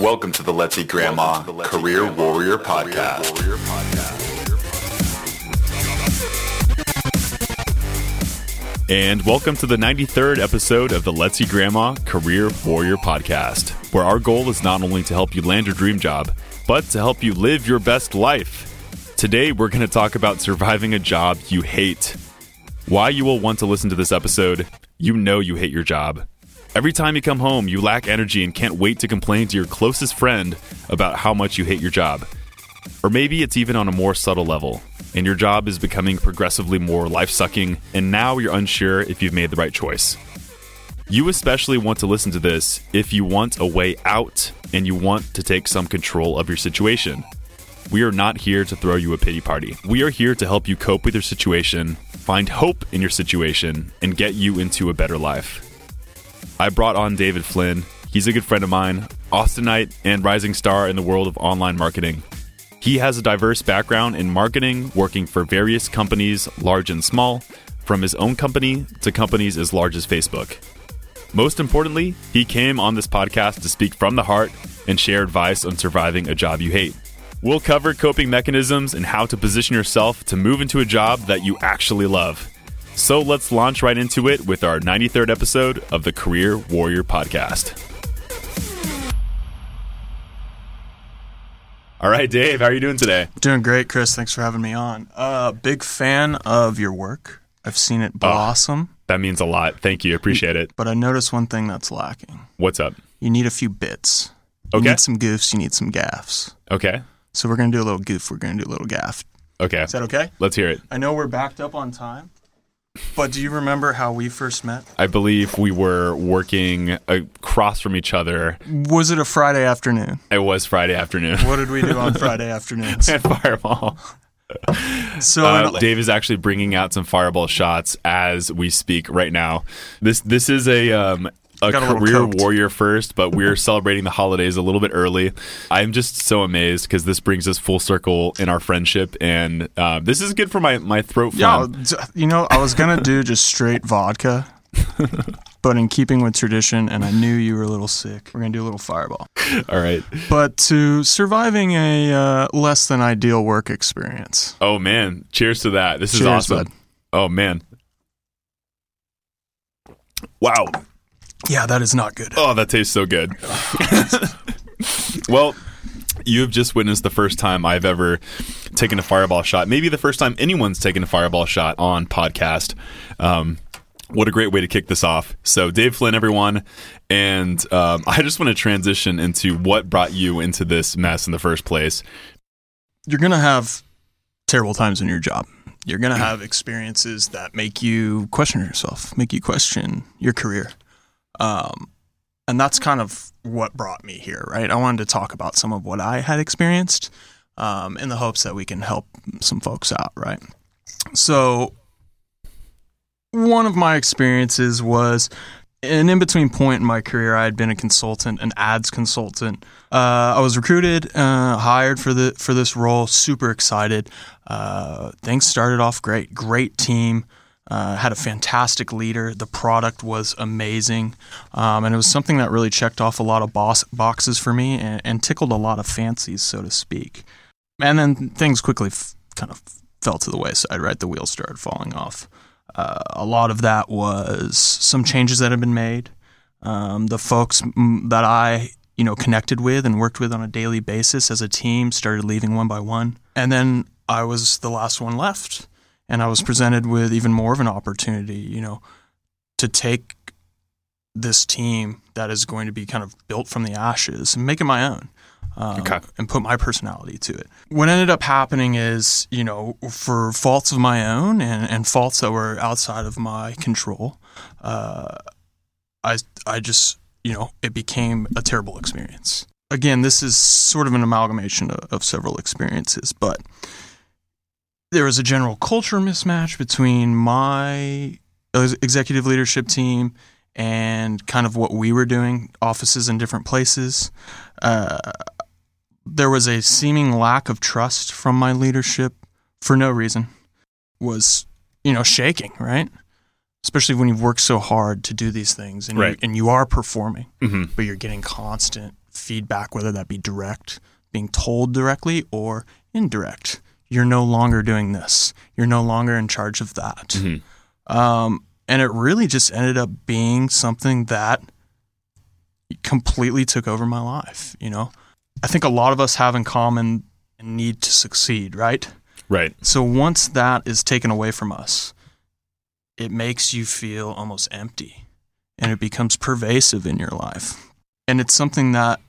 Welcome to the Let's Eat Grandma Career Warrior Podcast. And welcome to the 93rd episode of the Let's Eat Grandma Career Warrior Podcast, where our goal is not only to help you land your dream job, but to help you live your best life. Today, we're going to talk about surviving a job you hate. Why you will want to listen to this episode, you know you hate your job. Every time you come home, you lack energy and can't wait to complain to your closest friend about how much you hate your job. Or maybe it's even on a more subtle level, and your job is becoming progressively more life sucking, and now you're unsure if you've made the right choice. You especially want to listen to this if you want a way out and you want to take some control of your situation. We are not here to throw you a pity party. We are here to help you cope with your situation, find hope in your situation, and get you into a better life. I brought on David Flynn. He's a good friend of mine, Austinite, and rising star in the world of online marketing. He has a diverse background in marketing, working for various companies, large and small, from his own company to companies as large as Facebook. Most importantly, he came on this podcast to speak from the heart and share advice on surviving a job you hate. We'll cover coping mechanisms and how to position yourself to move into a job that you actually love. So let's launch right into it with our 93rd episode of the Career Warrior Podcast. All right, Dave, how are you doing today? Doing great, Chris. Thanks for having me on. Uh, big fan of your work. I've seen it blossom, That means a lot. Thank you. Appreciate it. but I noticed one thing that's lacking. What's up? You need a few bits. You Okay. need some goofs. You need some gaffs. Okay. So we're gonna do a little goof. We're gonna do a little gaff. Okay. Is that okay? Let's hear it. I know we're backed up on time, but do you remember how we first met? I believe we were working across from each other. Was it a Friday afternoon? It was Friday afternoon What did we do on Friday afternoons? at Fireball. So Uh, Dave is actually bringing out some Fireball shots as we speak right now. This this is a um, a career coked. warrior first, but we're celebrating the holidays a little bit early. I'm just so amazed because this brings us full circle in our friendship, and uh, this is good for my my throat. yeah, phlegm. you know, I was gonna do just straight vodka. But in keeping with tradition, and I knew you were a little sick, we're gonna do a little fireball. All right. but to surviving a uh, less than ideal work experience. Oh man, cheers to that. This is awesome. bud. Oh man. Wow. Yeah, that is not good. Oh, that tastes so good. well, you have just witnessed the first time I've ever taken a fireball shot. Maybe the first time anyone's taken a fireball shot on podcast. Um, what a great way to kick this off. So, Dave Flynn, everyone. And um, I just want to transition into what brought you into this mess in the first place. You're gonna have terrible times in your job. You're gonna have experiences that make you question yourself, make you question your career. Um, and that's kind of what brought me here, right? I wanted to talk about some of what I had experienced um, in the hopes that we can help some folks out, right? So, one of my experiences was an in between point in my career. I had been a consultant, an ads consultant. Uh, I was recruited, uh, hired for the for this role. Super excited. Uh, things started off great. Great team. Uh, had a fantastic leader. The product was amazing, um, and it was something that really checked off a lot of boss boxes for me and, and tickled a lot of fancies, so to speak. And then things quickly f- kind of fell to the wayside. Right, the wheels started falling off. Uh, a lot of that was some changes that had been made. Um, the folks that I you know connected with and worked with on a daily basis as a team started leaving one by one, and then I was the last one left, and I was presented with even more of an opportunity, you know, to take this team that is going to be kind of built from the ashes and make it my own. Um, Okay. And put my personality to it. What ended up happening is, you know, for faults of my own and, and faults that were outside of my control, uh, I I just you know it became a terrible experience. Again, this is sort of an amalgamation of, of several experiences, but there was a general culture mismatch between my executive leadership team and kind of what we were doing, offices in different places. Uh, there was a seeming lack of trust from my leadership for no reason. Was you know shaking, right? Especially when you've worked so hard to do these things and Right. you, and you are performing, hmm but you're getting constant feedback, whether that be direct, being told directly, or indirect. You're no longer doing this. You're no longer in charge of that. Mm-hmm. Um, and it really just ended up being something that completely took over my life. You know, I think a lot of us have in common a need to succeed, right? Right. So once that is taken away from us, it makes you feel almost empty and it becomes pervasive in your life. And it's something that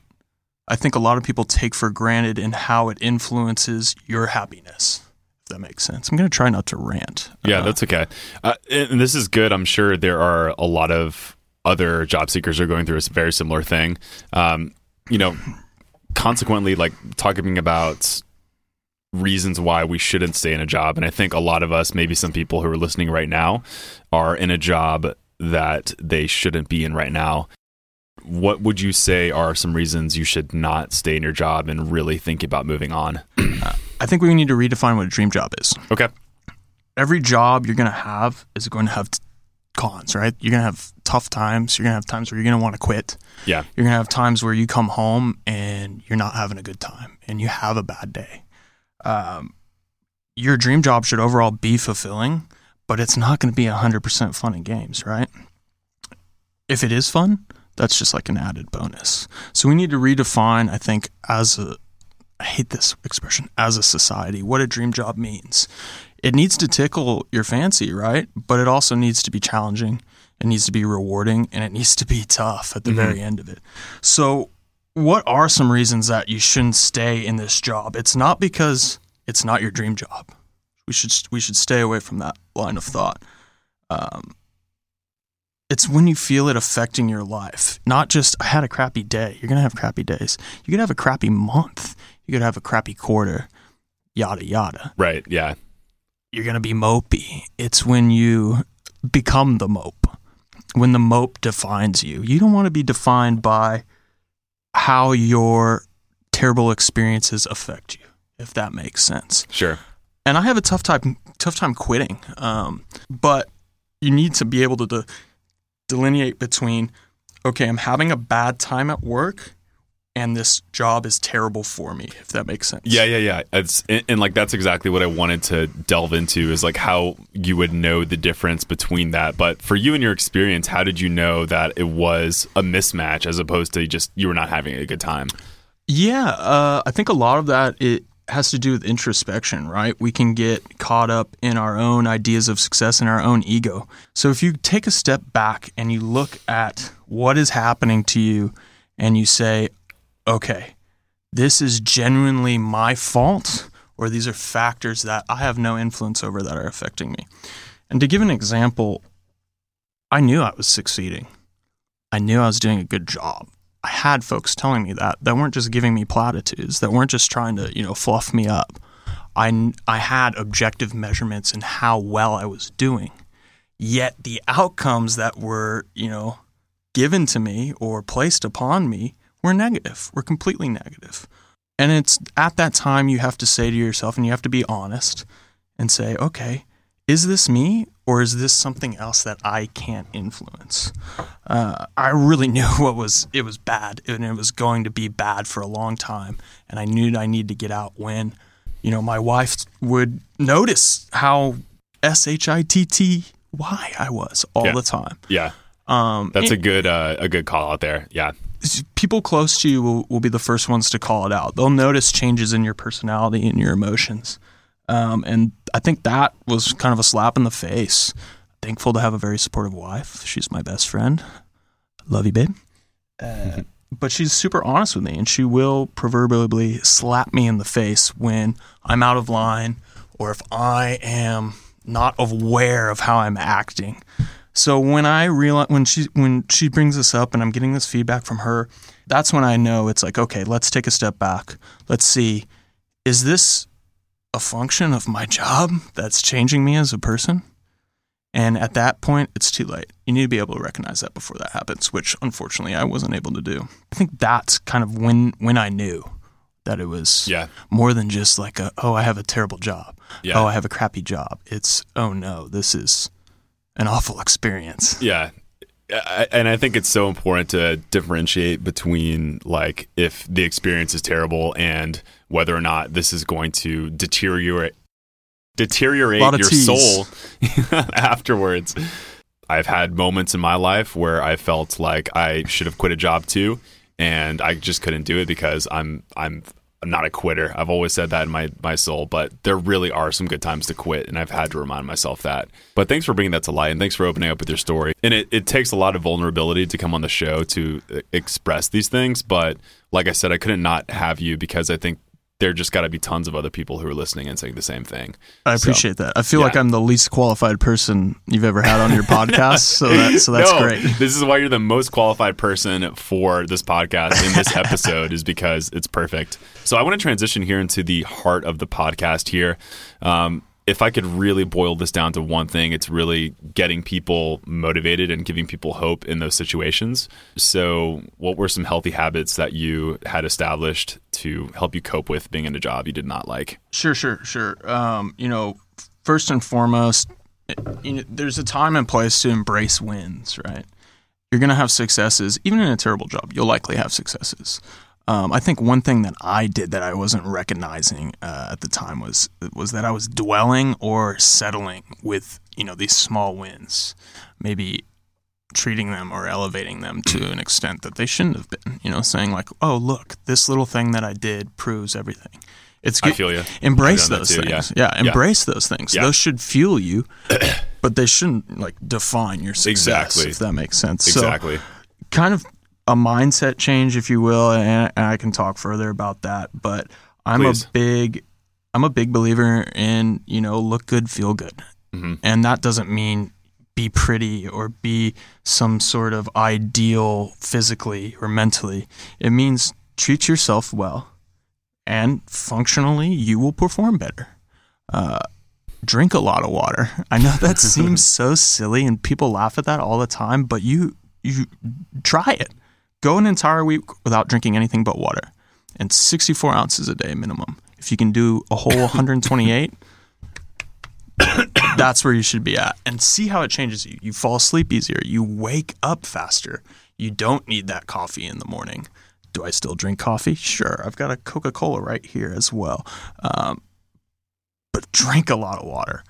I think a lot of people take for granted in how it influences your happiness. If that makes sense. I'm going to try not to rant. Yeah, Uh, that's okay. Uh, and this is good. I'm sure there are a lot of other job seekers who are going through a very similar thing. Um, you know, consequently, like talking about reasons why we shouldn't stay in a job. And I think a lot of us, maybe some people who are listening right now, are in a job that they shouldn't be in right now. What would you say are some reasons you should not stay in your job and really think about moving on? I think we need to redefine what a dream job is. Okay. every job you're going to have is going to have t- cons, right? You're going to have tough times. You're going to have times where you're going to want to quit. Yeah. You're going to have times where you come home and you're not having a good time and you have a bad day. Um, your dream job should overall be fulfilling, but it's not going to be 100% fun and games, right? If it is fun, that's just like an added bonus. So we need to redefine, I think, as a, I hate this expression, as a society, what a dream job means it needs to tickle your fancy, right? But it also needs to be challenging. It needs to be rewarding and it needs to be tough at the very end of it. So, what are some reasons that you shouldn't stay in this job? It's not because it's not your dream job. We should we should stay away from that line of thought. Um, it's when you feel it affecting your life, not just I had a crappy day. You're gonna have crappy days. You could have a crappy month. You could have a crappy quarter. Yada yada Right. Yeah. you're going to be mopey. It's when you become the mope, when the mope defines you. You don't want to be defined by how your terrible experiences affect you, if that makes sense. Sure. And I have a tough time, tough time quitting. Um, but you need to be able to de- delineate between, okay, I'm having a bad time at work, and this job is terrible for me, if that makes sense. Yeah, yeah, yeah. It's and, and like that's exactly what I wanted to delve into is like how you would know the difference between that. But for you and your experience, how did you know that it was a mismatch as opposed to just you were not having a good time? Yeah, uh, I think a lot of that it has to do with introspection, right? We can get caught up in our own ideas of success and our own ego. So if you take a step back and you look at what is happening to you and you say, okay, this is genuinely my fault, or these are factors that I have no influence over that are affecting me. And to give an example, I knew I was succeeding. I knew I was doing a good job. I had folks telling me that that weren't just giving me platitudes, that weren't just trying to, you know, fluff me up. I, I had objective measurements in how well I was doing. Yet the outcomes that were, you know, given to me or placed upon me were negative, were completely negative. And it's at that time you have to say to yourself and you have to be honest and say, okay, is this me or is this something else that I can't influence? Uh, I really knew what was it was bad and it was going to be bad for a long time, and I knew I needed to get out when, you know, my wife would notice how s h i t t y I was all Yeah. the time. Yeah, Um, that's a good uh, a good call out there. Yeah, people close to you will, will be the first ones to call it out. They'll notice changes in your personality and your emotions. Um, and I think that was kind of a slap in the face. Thankful to have a very supportive wife. She's my best friend. Love you, babe. Uh, but she's super honest with me, and she will proverbially slap me in the face when I'm out of line or if I am not aware of how I'm acting. So when I realize when she when she brings this up and I'm getting this feedback from her, that's when I know it's like, okay, let's take a step back. Let's see, is this a function of my job that's changing me as a person? And at that point, it's too late. You need to be able to recognize that before that happens, which unfortunately I wasn't able to do. I think that's kind of when when I knew that it was yeah, more than just like a oh I have a terrible job. Yeah. Oh, I have a crappy job. It's oh no, this is an awful experience. yeah. And I think it's so important to differentiate between like if the experience is terrible and whether or not this is going to deteriorate deteriorate your soul afterwards. I've had moments in my life where I felt like I should have quit a job too, and I just couldn't do it because I'm I'm I'm not a quitter. I've always said that in my my soul, but there really are some good times to quit, and I've had to remind myself that. But thanks for bringing that to light, and thanks for opening up with your story. And it, it takes a lot of vulnerability to come on the show to uh, express these things. But like I said, I couldn't not have you because I think there just got to be tons of other people who are listening and saying the same thing. I So, appreciate that. I feel like. I'm the least qualified person you've ever had on your podcast, so that so that's no, great. This is why you're the most qualified person for this podcast in this episode is because it's perfect. So I want to transition here into the heart of the podcast here. Um, if I could really boil this down to one thing, it's really getting people motivated and giving people hope in those situations. So, what were some healthy habits that you had established to help you cope with being in a job you did not like? Sure, sure, sure. Um, you know, first and foremost, you know, there's a time and place to embrace wins, right? You're going to have successes, even in a terrible job. You'll likely have successes. Um, I think one thing that I did that I wasn't recognizing uh, at the time was was that I was dwelling or settling with you know these small wins, maybe treating them or elevating them to an extent that they shouldn't have been. You know, saying like, "Oh, look, this little thing that I did proves everything." It's I good. feel you. Embrace I've done that those too, things. Yeah, Yeah. embrace those things. Yeah. Those should fuel you, but they shouldn't like define your success. Exactly. If that makes sense. Exactly. So, kind of a mindset change, if you will, and, and I can talk further about that. But I'm Please. a big, I'm a big believer in you know look good, feel good, Mhm. and that doesn't mean be pretty or be some sort of ideal physically or mentally. It means treat yourself well, and functionally, you will perform better. Uh, drink a lot of water. I know that seems so silly, and people laugh at that all the time. But you you try it. Go an entire week without drinking anything but water, and 64 ounces a day minimum. If you can do a whole 128, that's where you should be at, and see how it changes you. You fall asleep easier. You wake up faster. You don't need that coffee in the morning. Do I still drink coffee? Sure. I've got a Coca Cola right here as well. Um, but drink a lot of water.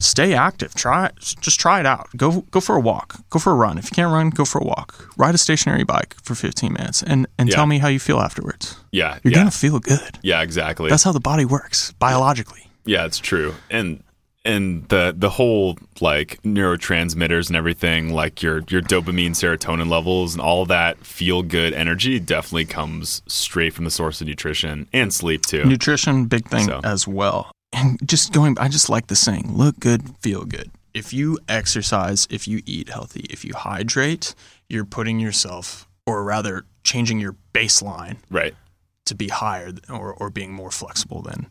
Stay active. Try. Just try it out. Go go for a walk. Go for a run. If you can't run, go for a walk. Ride a stationary bike for 15 minutes and, and Yeah. tell me how you feel afterwards. Yeah. You're yeah. gonna feel good. yeah, exactly. That's how the body works biologically. Yeah, it's true. And and the the whole like neurotransmitters and everything, like your your dopamine, serotonin levels, and all that feel good energy definitely comes straight from the source of nutrition and sleep too. Nutrition, big thing So. as well. And just going, I just like the saying, look good, feel good. If you exercise, if you eat healthy, if you hydrate, you're putting yourself, or rather, changing your baseline right. to be higher or, or being more flexible than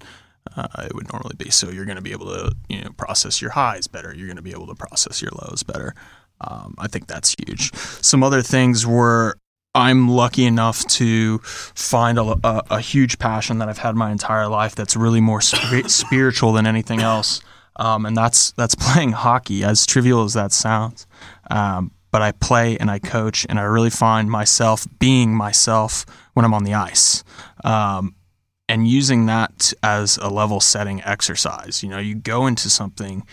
uh, it would normally be. So you're going to be able to you know process your highs better. You're going to be able to process your lows better. Um, I think that's huge. Some other things were I'm lucky enough to find a, a, a huge passion that I've had my entire life that's really more spir- spiritual than anything else. Um, and that's that's playing hockey, as trivial as that sounds. Um, but I play and I coach, and I really find myself being myself when I'm on the ice, um, and using that as a level setting exercise. You know, you go into something,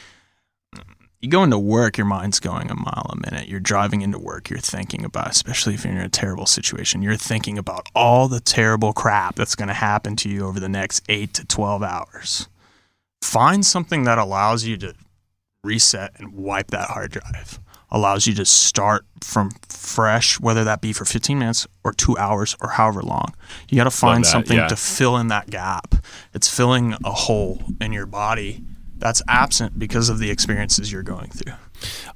you go into work, your mind's going a mile a minute. You're driving into work, you're thinking about, especially if you're in a terrible situation, you're thinking about all the terrible crap that's going to happen to you over the next eight to 12 hours. Find something that allows you to reset and wipe that hard drive, allows you to start from fresh, whether that be for 15 minutes or two hours or however long. You got to find that, something yeah. to fill in that gap. It's filling a hole in your body that's absent because of the experiences you're going through.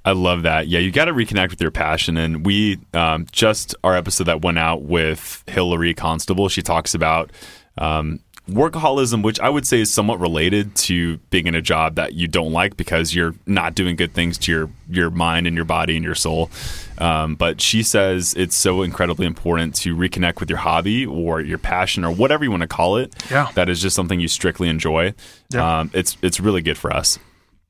I love that. Yeah, you got to reconnect with your passion. And we um, just our episode that went out with Hillary Constable. She talks about um, workaholism, which I would say is somewhat related to being in a job that you don't like because you're not doing good things to your your mind and your body and your soul. Um, but she says it's so incredibly important to reconnect with your hobby or your passion or whatever you want to call it. Yeah. that is just something you strictly enjoy. Yeah. Um, it's it's really good for us.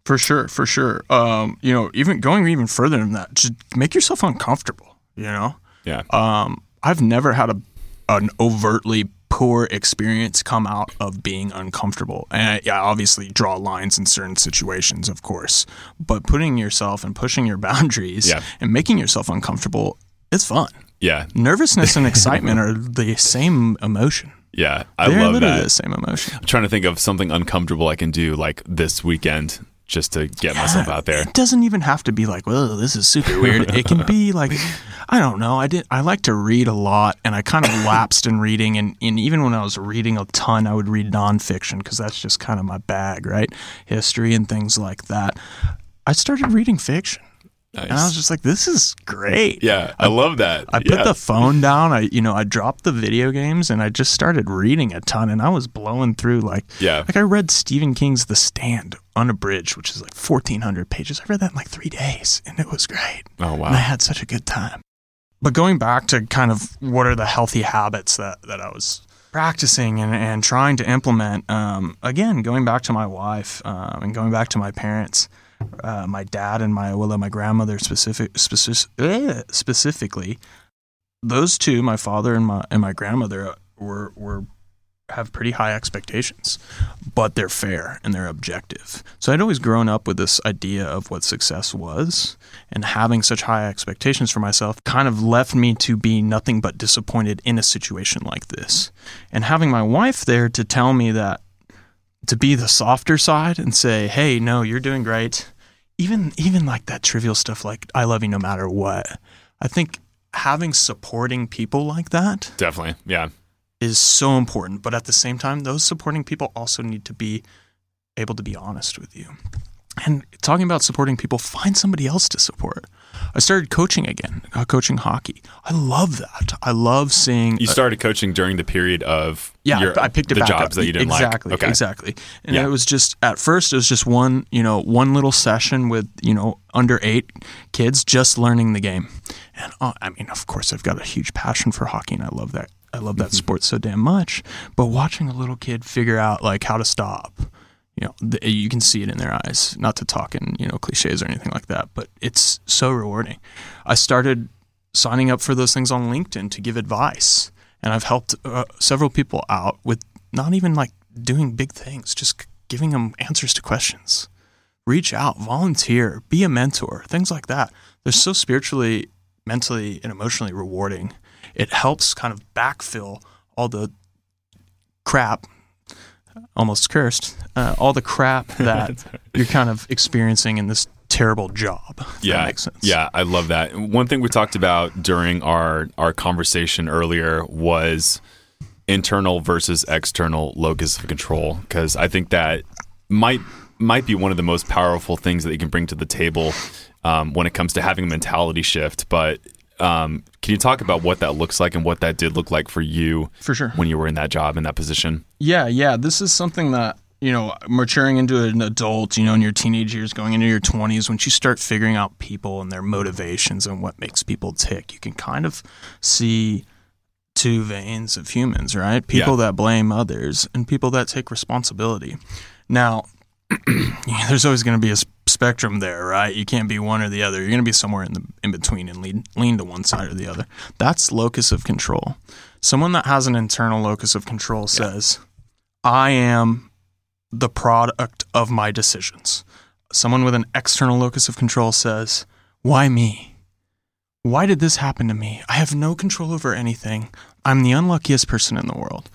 For sure, for sure. Um, you know, even going even further than that, just make yourself uncomfortable. You know, Yeah. um, I've never had a an overtly poor experience come out of being uncomfortable. And I, yeah, obviously draw lines in certain situations, of course, but putting yourself and pushing your boundaries Yeah. and making yourself uncomfortable, it's fun. yeah. Nervousness and excitement are the same emotion. Yeah. I They're love that. the same emotion. I'm trying to think of something uncomfortable I can do like this weekend just to get myself out there. It doesn't even have to be like, well, this is super weird." It can be like, I don't know. I did. I like to read a lot, and I kind of lapsed in reading. And, and even when I was reading a ton, I would read nonfiction because that's just kind of my bag, right? History and things like that. I started reading fiction, and I was just like, "This is great." Yeah. I love that. I put yeah. the phone down. I, you know, I dropped the video games and I just started reading a ton. And I was blowing through like, Yeah. like I read Stephen King's The Stand unabridged, which is like fourteen hundred pages. I read that in like three days, and it was great. Oh, And I had such a good time. But going back to kind of what are the healthy habits that that I was practicing and, and trying to implement. Um, again, going back to my wife um, and going back to my parents, uh, my dad and my well, my grandmother specific, specific eh, specifically. Those two, my father and my and my grandmother, were were have pretty high expectations, but they're fair and they're objective. So I'd always grown up with this idea of what success was, and having such high expectations for myself kind of left me to be nothing but disappointed in a situation like this. And having my wife there to tell me that to be the softer side and say, "Hey, no, you're doing great." Even even like that trivial stuff like I love you no matter what. I think having supporting people like that Definitely. Yeah. is so important. But at the same time, those supporting people also need to be able to be honest with you. And talking about supporting people, find somebody else to support. I started coaching again, uh, coaching hockey. I love that. I love seeing. You uh, started coaching during the period of yeah, your, I picked it the back jobs up. that you didn't exactly, like. Okay. Exactly. And Yeah. it was just at first it was just one, you know, one little session with, you know, under 8 kids just learning the game. And uh, I mean, of course I've got a huge passion for hockey and I love that I love Mm-hmm. that sport so damn much, but watching a little kid figure out like how to stop you know, the, you can see it in their eyes. Not to talk in you know cliches or anything like that, but it's so rewarding. I started signing up for those things on LinkedIn to give advice, and I've helped uh, several people out with not even like doing big things, just giving them answers to questions. Reach out, volunteer, be a mentor, things like that. They're so spiritually, mentally, and emotionally rewarding. It helps kind of backfill all the crap almost cursed, uh, all the crap that you're kind of experiencing in this terrible job. yeah, that makes sense. Yeah, I love that. One thing we talked about during our our conversation earlier was internal versus external locus of control because I think that might might be one of the most powerful things that you can bring to the table um, when it comes to having a mentality shift. But um, can you talk about what that looks like and what that did look like for you For sure. when you were in that job in that position? Yeah, yeah. This is something that, you know, maturing into an adult, you know, in your teenage years, going into your 20s, once you start figuring out people and their motivations and what makes people tick, you can kind of see two veins of humans, right? People that blame others and people that take responsibility. Now, yeah, there's always going to be a spectrum there, right? You can't be one or the other. You're going to be somewhere in the in between and lean lean to one side or the other. That's locus of control. Someone that has an internal locus of control says, "I am the product of my decisions." Someone with an external locus of control says, "Why me? Why did this happen to me? I have no control over anything. I'm the unluckiest person in the world."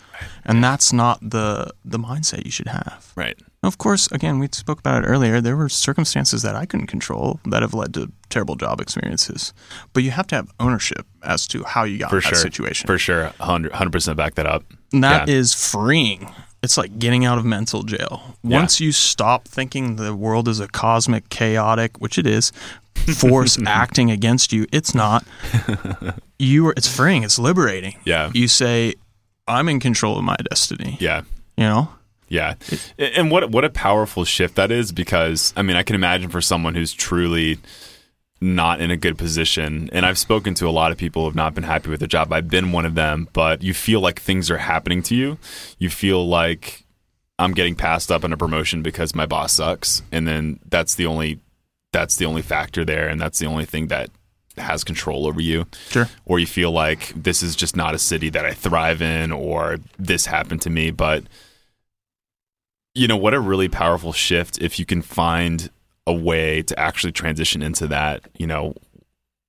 And that's not the the mindset you should have. Right. Of course, again, we spoke about it earlier. There were circumstances that I couldn't control that have led to terrible job experiences. But you have to have ownership as to how you got For that sure. situation. For sure. 100 percent back that up. and that yeah. is freeing. It's like getting out of mental jail. Once you stop thinking the world is a cosmic, chaotic, which it is, force acting against you, it's not. You are. It's freeing. It's liberating. Yeah. You say, "I'm in control of my destiny." Yeah. You know. Yeah, and what what a powerful shift that is because I mean I can imagine for someone who's truly not in a good position, and I've spoken to a lot of people who have not been happy with their job. I've been one of them, but you feel like things are happening to you. You feel like I'm getting passed up on a promotion because my boss sucks, and then that's the only that's the only factor there, and that's the only thing that has control over you. Sure. Or you feel like this is just not a city that I thrive in, or this happened to me. But you know what a really powerful shift if you can find a way to actually transition into that. You know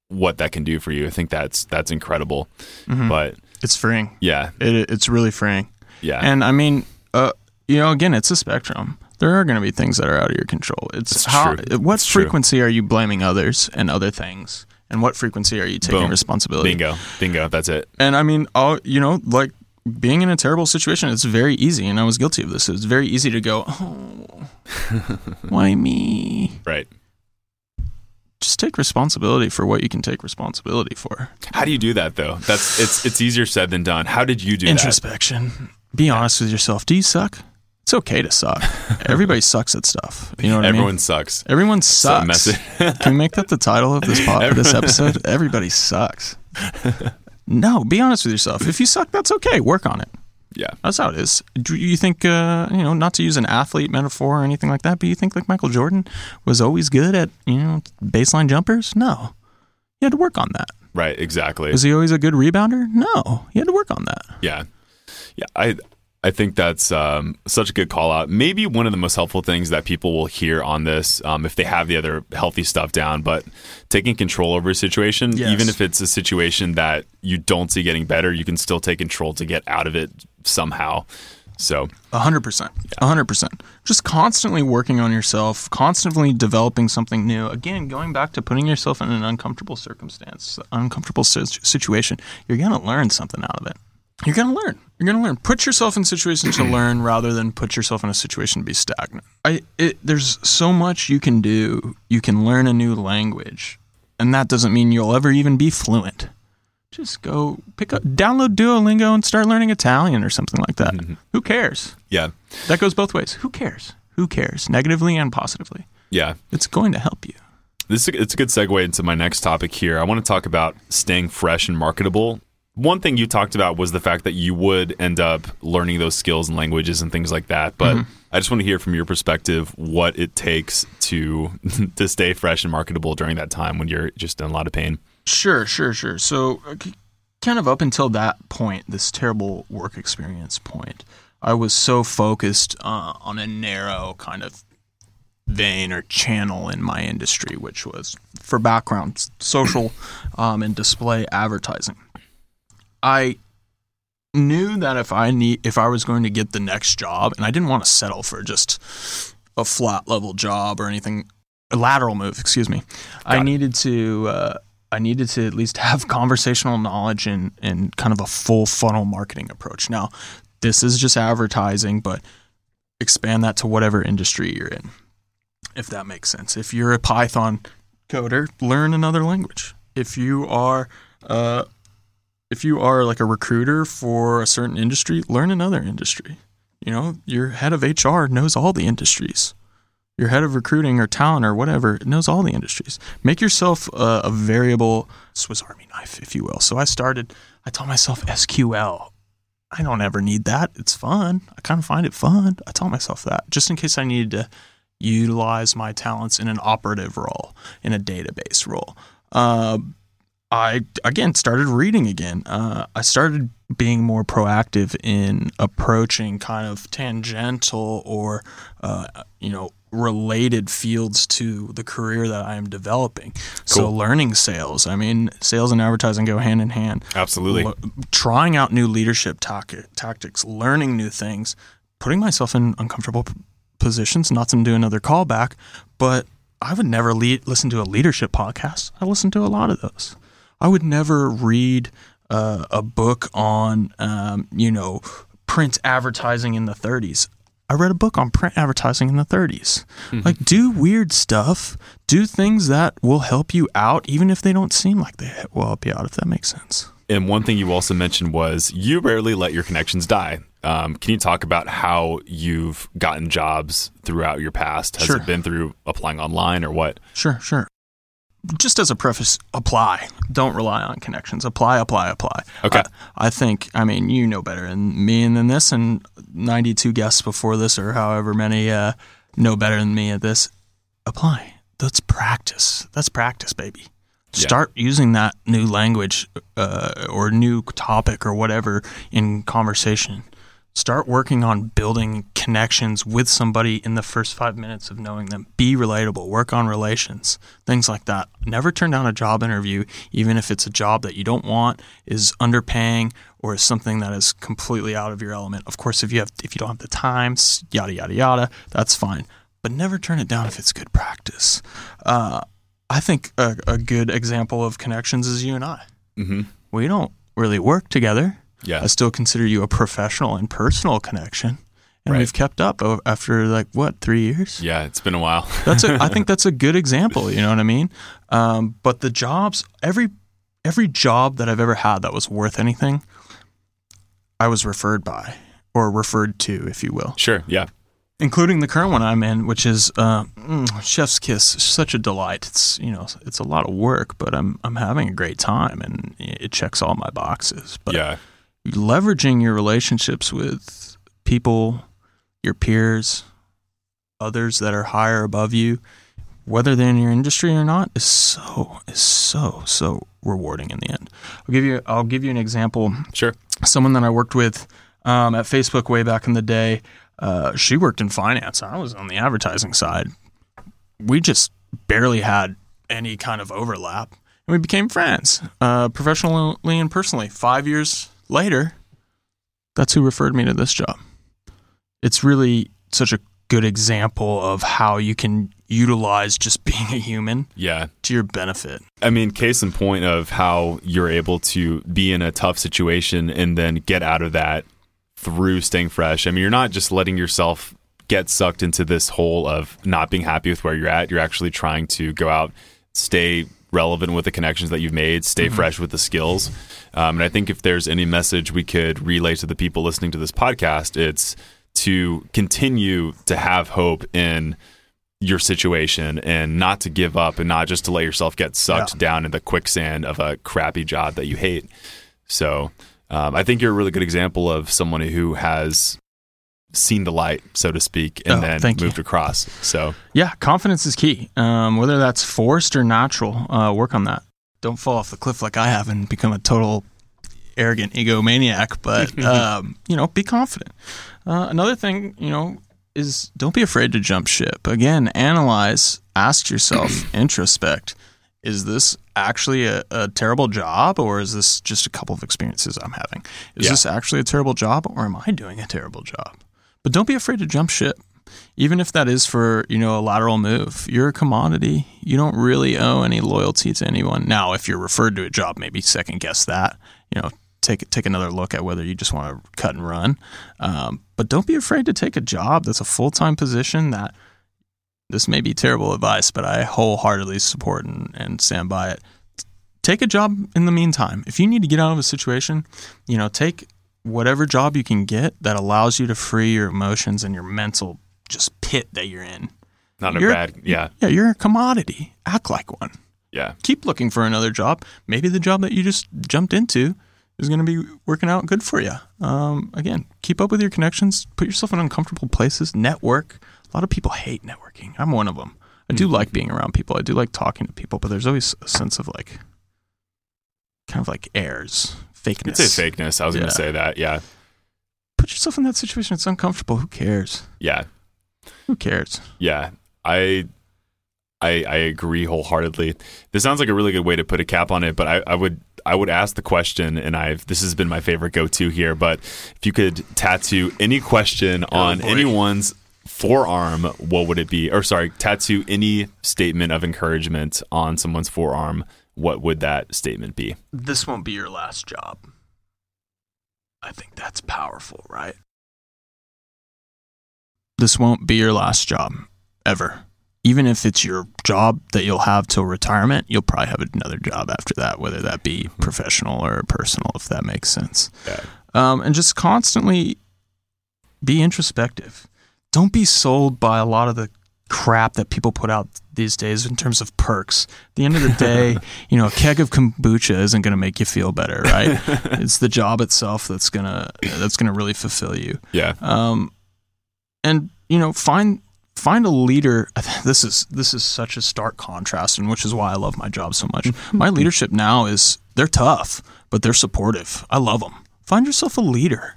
what that can do for you. I think that's that's incredible. Mhm. But It's freeing. yeah, It, it's really freeing. yeah, And I mean, uh, you know, again, it's a spectrum. There are going to be things that are out of your control. It's It's how, true. what It's true. frequency are you blaming others and other things, and what frequency are you taking Boom. responsibility? bingo, bingo. That's it. And I mean, all you know, like being in a terrible situation, it's very easy, and I was guilty of this. It's very easy to go, oh, why me? Right. Just take responsibility for what you can take responsibility for. How do you do that though? That's it's it's easier said than done. How did you do that? Introspection. Be honest with yourself. Do you suck? It's okay to suck. Everybody sucks at stuff. You know what Everyone I mean? sucks. Everyone So sucks. Can we make that the title of this pod, this episode? Everybody sucks. No, be honest with yourself. If you suck, that's okay. Work on it. Yeah. That's how it is. Do you think, uh, you know, not to use an athlete metaphor or anything like that, but you think like Michael Jordan was always good at, you know, baseline jumpers? No. He had to work on that. Right. Exactly. Was he always a good rebounder? No. He had to work on that. Yeah. Yeah. I I think that's um, such a good call out. Maybe one of the most helpful things that people will hear on this, um, if they have the other healthy stuff down, but taking control over a situation, Yes. even if it's a situation that you don't see getting better, you can still take control to get out of it somehow. So A hundred percent. A hundred percent. Just constantly working on yourself, constantly developing something new. Again, going back to putting yourself in an uncomfortable circumstance, uncomfortable situation, you're gonna learn something out of it. You're gonna learn. You're gonna learn. Put yourself in situations to learn rather than put yourself in a situation to be stagnant. I it, there's so much you can do. You can learn a new language, and that doesn't mean you'll ever even be fluent. Just go pick up, download Duolingo, and start learning Italian or something like that. Mm-hmm. Who cares? yeah, That goes both ways. Who cares? Who cares? Negatively and positively. yeah. It's going to help you. This is, it's a good segue into my next topic here. I want to talk about staying fresh and marketable. One thing you talked about was the fact that you would end up learning those skills and languages and things like that. But I just want to hear from your perspective what it takes to to stay fresh and marketable during that time when you're just in a lot of pain. Sure, sure, sure. So, uh, kind of up until that point, this terrible work experience point, I was so focused uh, on a narrow kind of vein or channel in my industry, which was for background social um, and display advertising. I knew that if I need if I was going to get the next job, and I didn't want to settle for just a flat level job or anything, a lateral move, excuse me. I it. needed to uh, I needed to at least have conversational knowledge and and kind of a full funnel marketing approach. Now, this is just advertising, but expand that to whatever industry you're in, if that makes sense. If you're a Python coder, learn another language. If you are uh, if you are like a recruiter for a certain industry, learn another industry. You know, your head of HR knows all the industries. Your head of recruiting or talent or whatever knows all the industries. Make yourself a, a variable Swiss Army knife, if you will. So I started, I taught myself SQL. I don't ever need that. It's fun. I kind of find it fun. I taught myself that just in case I needed to utilize my talents in an operative role, in a database role. Uh, I again started reading again. Uh, I started being more proactive in approaching kind of tangential or uh, you know related fields to the career that I am developing. So learning sales. I mean, sales and advertising go hand in hand. Absolutely. Lo- trying out new leadership tac- tactics, learning new things, putting myself in uncomfortable p- positions. Not to do another callback, but I would never lead, listen to a leadership podcast. I listen to a lot of those. I would never read uh, a book on, um, you know, print advertising in the 30s. I read a book on print advertising in the 30s. Like, do weird stuff, do things that will help you out, even if they don't seem like they will help you out, if that makes sense. And one thing you also mentioned was you rarely let your connections die. Um, can you talk about how you've gotten jobs throughout your past? Has Sure. it been through applying online or what? Sure, sure. Just as a preface, apply. Don't rely on connections. Apply, apply, apply. Okay. I, I think, I mean, you know better than me and than this, and 92 guests before this, or however many uh, know better than me at this. Apply. That's practice. That's practice, baby. Yeah. Start using that new language uh, or new topic or whatever in conversation. Start working on building connections with somebody in the first five minutes of knowing them. Be relatable. Work on relations. Things like that. Never turn down a job interview, even if it's a job that you don't want, is underpaying, or is something that is completely out of your element. Of course, if you have if you don't have the time, yada yada yada, that's fine. But never turn it down if it's good practice. Uh, I think a, a good example of connections is you and I. Mm-hmm. We don't really work together. Yeah. I still consider you a professional and personal connection, and Right. we've kept up after like what three years. Yeah, it's been a while. That's a, I think that's a good example. You know what I mean? Um, but the jobs, every every job that I've ever had that was worth anything, I was referred by or referred to, if you will, sure. Yeah. including the current one I'm in, which is uh, mm, Chef's Kiss. Such a delight. It's you know it's a lot of work, but I'm I'm having a great time, and it checks all my boxes. But yeah. Leveraging your relationships with people, your peers, others that are higher above you, whether they're in your industry or not, is so is so so rewarding in the end. I'll give you I'll give you an example. Sure. Someone that I worked with um, at Facebook way back in the day. Uh, she worked in finance. I was on the advertising side. We just barely had any kind of overlap, and we became friends, uh, professionally and personally. Five years later, that's who referred me to this job. It's really such a good example of how you can utilize just being a human Yeah. to your benefit. I mean, case in point of how you're able to be in a tough situation and then get out of that through staying fresh. I mean, you're not just letting yourself get sucked into this hole of not being happy with where you're at. You're actually trying to go out, stay relevant with the connections that you've made, stay fresh with the skills. Um, and I think if there's any message we could relay to the people listening to this podcast, it's to continue to have hope in your situation and not to give up and not just to let yourself get sucked Yeah. down in the quicksand of a crappy job that you hate. So um, I think you're a really good example of someone who has seen the light, so to speak, and Oh, then thank you. moved across. So Yeah, confidence is key. Um, whether that's forced or natural, uh, work on that. Don't fall off the cliff like I have and become a total arrogant egomaniac. But um, you know, be confident. Uh, another thing, you know, is don't be afraid to jump ship. Again, analyze, ask yourself, introspect. Is this actually a, a terrible job, or is this just a couple of experiences I'm having? Is Yeah. this actually a terrible job, or am I doing a terrible job? But don't be afraid to jump ship. Even if that is for you know a lateral move you're a commodity. You don't really owe any loyalty to anyone. Now if you're referred to a job maybe second guess that you know take take another look at whether you just want to cut and run. Um, but don't be afraid to take a job that's a full-time position that this may be terrible advice but i wholeheartedly support and, and stand by it. Take a job in the meantime. If you need to get out of a situation you know take whatever job you can get that allows you to free your emotions and your mental just pit that you're in. not a You're- bad, yeah, Yeah, you're a commodity. Act like one. yeah, Keep looking for another job. Maybe the job that you just jumped into is going to be working out good for you. Um, again, keep up with your connections. Put yourself in uncomfortable places. Network. A lot of people hate networking. I'm one of them. I do like being around people. I do like talking to people, but there's always a sense of like, kind of like airs, fakeness. I'd say fakeness. I was going to say that. Yeah, Put yourself in that situation. It's uncomfortable. Who cares? yeah, Who cares? yeah. I. I, I agree wholeheartedly. This sounds like a really good way to put a cap on it, but I, I would I would ask the question, and I've this has been my favorite go to here. But if you could tattoo any question oh, on boy. anyone's forearm, what would it be? Or sorry, tattoo any statement of encouragement on someone's forearm, what would that statement be? this won't be your last job. I think that's powerful, right? This won't be your last job ever. Even if it's your job that you'll have till retirement, you'll probably have another job after that, whether that be professional or personal, if that makes sense. Yeah. Um, and just constantly be introspective. Don't be sold by a lot of the crap that people put out these days in terms of perks. At the end of the day, you know, a keg of kombucha isn't going to make you feel better, right? it's the job itself that's gonna that's gonna really fulfill you. Yeah. Um, and you know, find find a leader. This is this is such a stark contrast, and which is why I love my job so much. my leadership now is they're tough, but they're supportive. I love them. Find yourself a leader.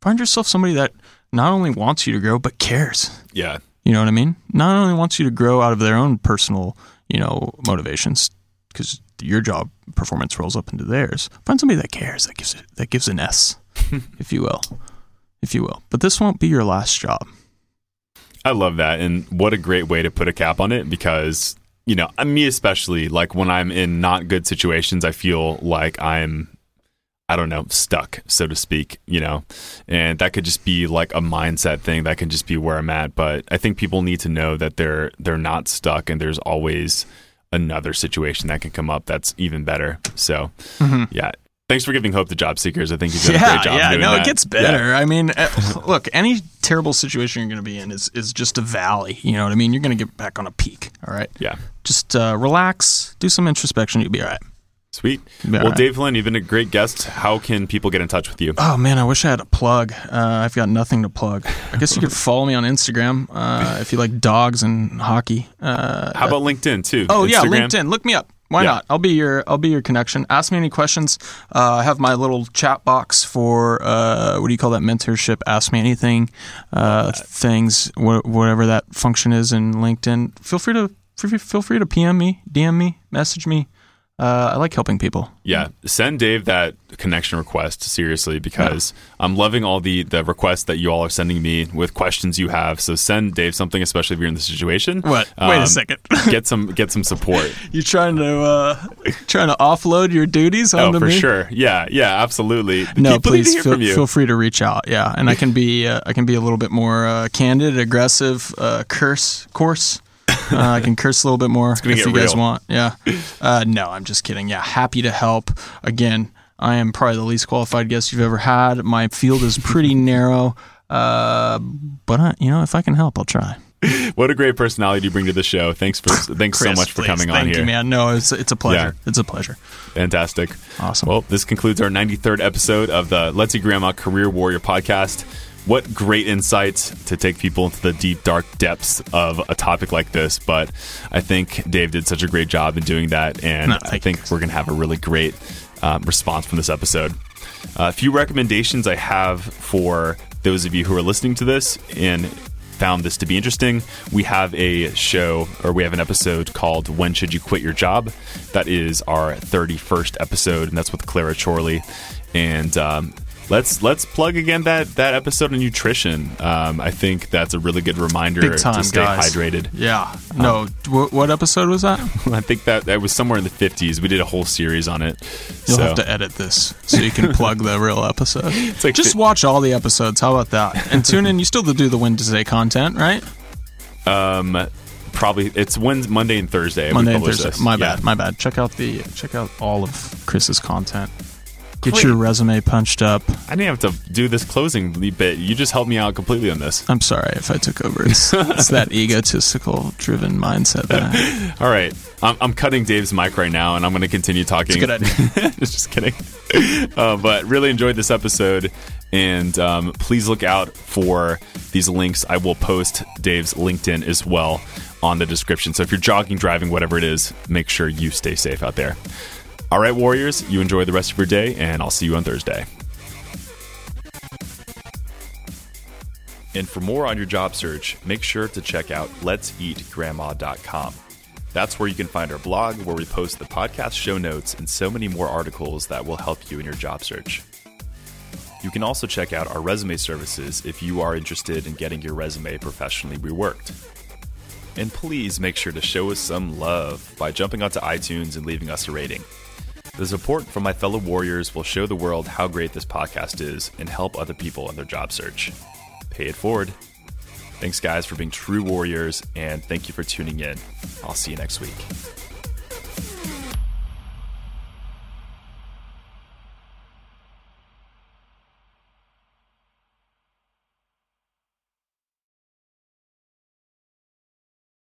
Find yourself somebody that not only wants you to grow but cares. Yeah. You know what I mean? Not only wants you to grow out of their own personal, you know, motivations, because your job performance rolls up into theirs. Find somebody that cares, that gives that gives an S, if you will, if you will. But this won't be your last job. I love that. And what a great way to put a cap on it because, you know, me especially, like when I'm in not good situations, I feel like I'm, I don't know, stuck, so to speak, you know, and that could just be like a mindset thing. That can just be where I'm at. But I think people need to know that they're, they're not stuck and there's always another situation that can come up that's even better. So, yeah. Thanks for giving hope to job seekers. I think you've done a great job. yeah, no, that. it gets better. I mean, uh, look, any terrible situation you're going to be in is is just a valley. You know what I mean? You're going to get back on a peak. All right. Yeah. Just uh, relax, do some introspection. You'll be all right. Sweet. Yeah, well. Dave Flynn, you've been a great guest. How can people get in touch with you? Oh man, I wish I had a plug. Uh, I've got nothing to plug. I guess you could follow me on Instagram uh, if you like dogs and hockey. Uh, How about LinkedIn too? Oh yeah, LinkedIn. Look me up. Why Yeah. not? I'll be your I'll be your connection. Ask me any questions. Uh, I have my little chat box for uh, what do you call that mentorship? Ask me anything. Uh, things wh- whatever that function is in LinkedIn. Feel free to feel free to PM me, DM me, message me. Uh, I like helping people. Yeah, send Dave that connection request seriously because I'm loving all the the requests that you all are sending me with questions you have. So send Dave something, especially if you're in the situation. What? Wait a Um, second. get some get some support. you trying to uh, trying to offload your duties on them? oh, for me? sure. Yeah, yeah, absolutely. No, People please feel, feel free to reach out. Yeah, and I can be uh, I can be a little bit more uh, candid, aggressive, uh, curse, coarse. Uh, I can curse a little bit more if you get guys want. Yeah. Uh, no, I'm just kidding. Yeah, happy to help. Again, I am probably the least qualified guest you've ever had. My field is pretty narrow, uh, but I, you know, if I can help, I'll try. what a great personality you bring to the show. Thanks for thanks so much for please. coming on Thank here. you, man. No, it's it's a pleasure. Yeah. It's a pleasure. Fantastic. Awesome. Well, this concludes our 93rd episode of the Let's Eat Grandma Career Warrior podcast. What great insights to take people into the deep, dark depths of a topic like this. But I think Dave did such a great job in doing that. And No, I think we're going to have a really great um, response from this episode. a few recommendations I have for those of you who are listening to this and found this to be interesting. We have a show or we have an episode called When Should You Quit Your Job? That is our 31st episode, and that's with Clara Chorley. And um, let's let's plug again that that episode on nutrition. Um, I think that's a really good reminder time, to stay guys. hydrated. Yeah. No. wh- what episode was that? I think that that was somewhere in the 50s. We did a whole series on it. You'll so have to edit this so you can plug the real episode. like Just fi- watch all the episodes. How about that? And tune in. You still do the Wednesday content, right? um, probably it's Wednesday, Monday and Thursday. Monday and Thursday. this. My Yeah. bad. My bad. Check out the check out all of Chris's content. Get your resume punched up. I didn't have to do this closing bit. You just helped me out completely on this. I'm sorry if I took over. It's, it's that egotistical driven mindset that. All right, I'm, I'm cutting Dave's mic right now, and I'm going to continue talking. Good idea. just kidding. Uh, but really enjoyed this episode, and um, please look out for these links. I will post Dave's LinkedIn as well on the description. So if you're jogging, driving, whatever it is, make sure you stay safe out there. All right, Warriors, you enjoy the rest of your day, and I'll see you on Thursday. And for more on your job search, make sure to check out let'seatgrandma.com. That's where you can find our blog, where we post the podcast show notes and so many more articles that will help you in your job search. You can also check out our resume services if you are interested in getting your resume professionally reworked. And please make sure to show us some love by jumping onto iTunes and leaving us a rating. The support from my fellow warriors will show the world how great this podcast is and help other people in their job search. Pay it forward. Thanks, guys, for being true warriors, and thank you for tuning in. I'll see you next week.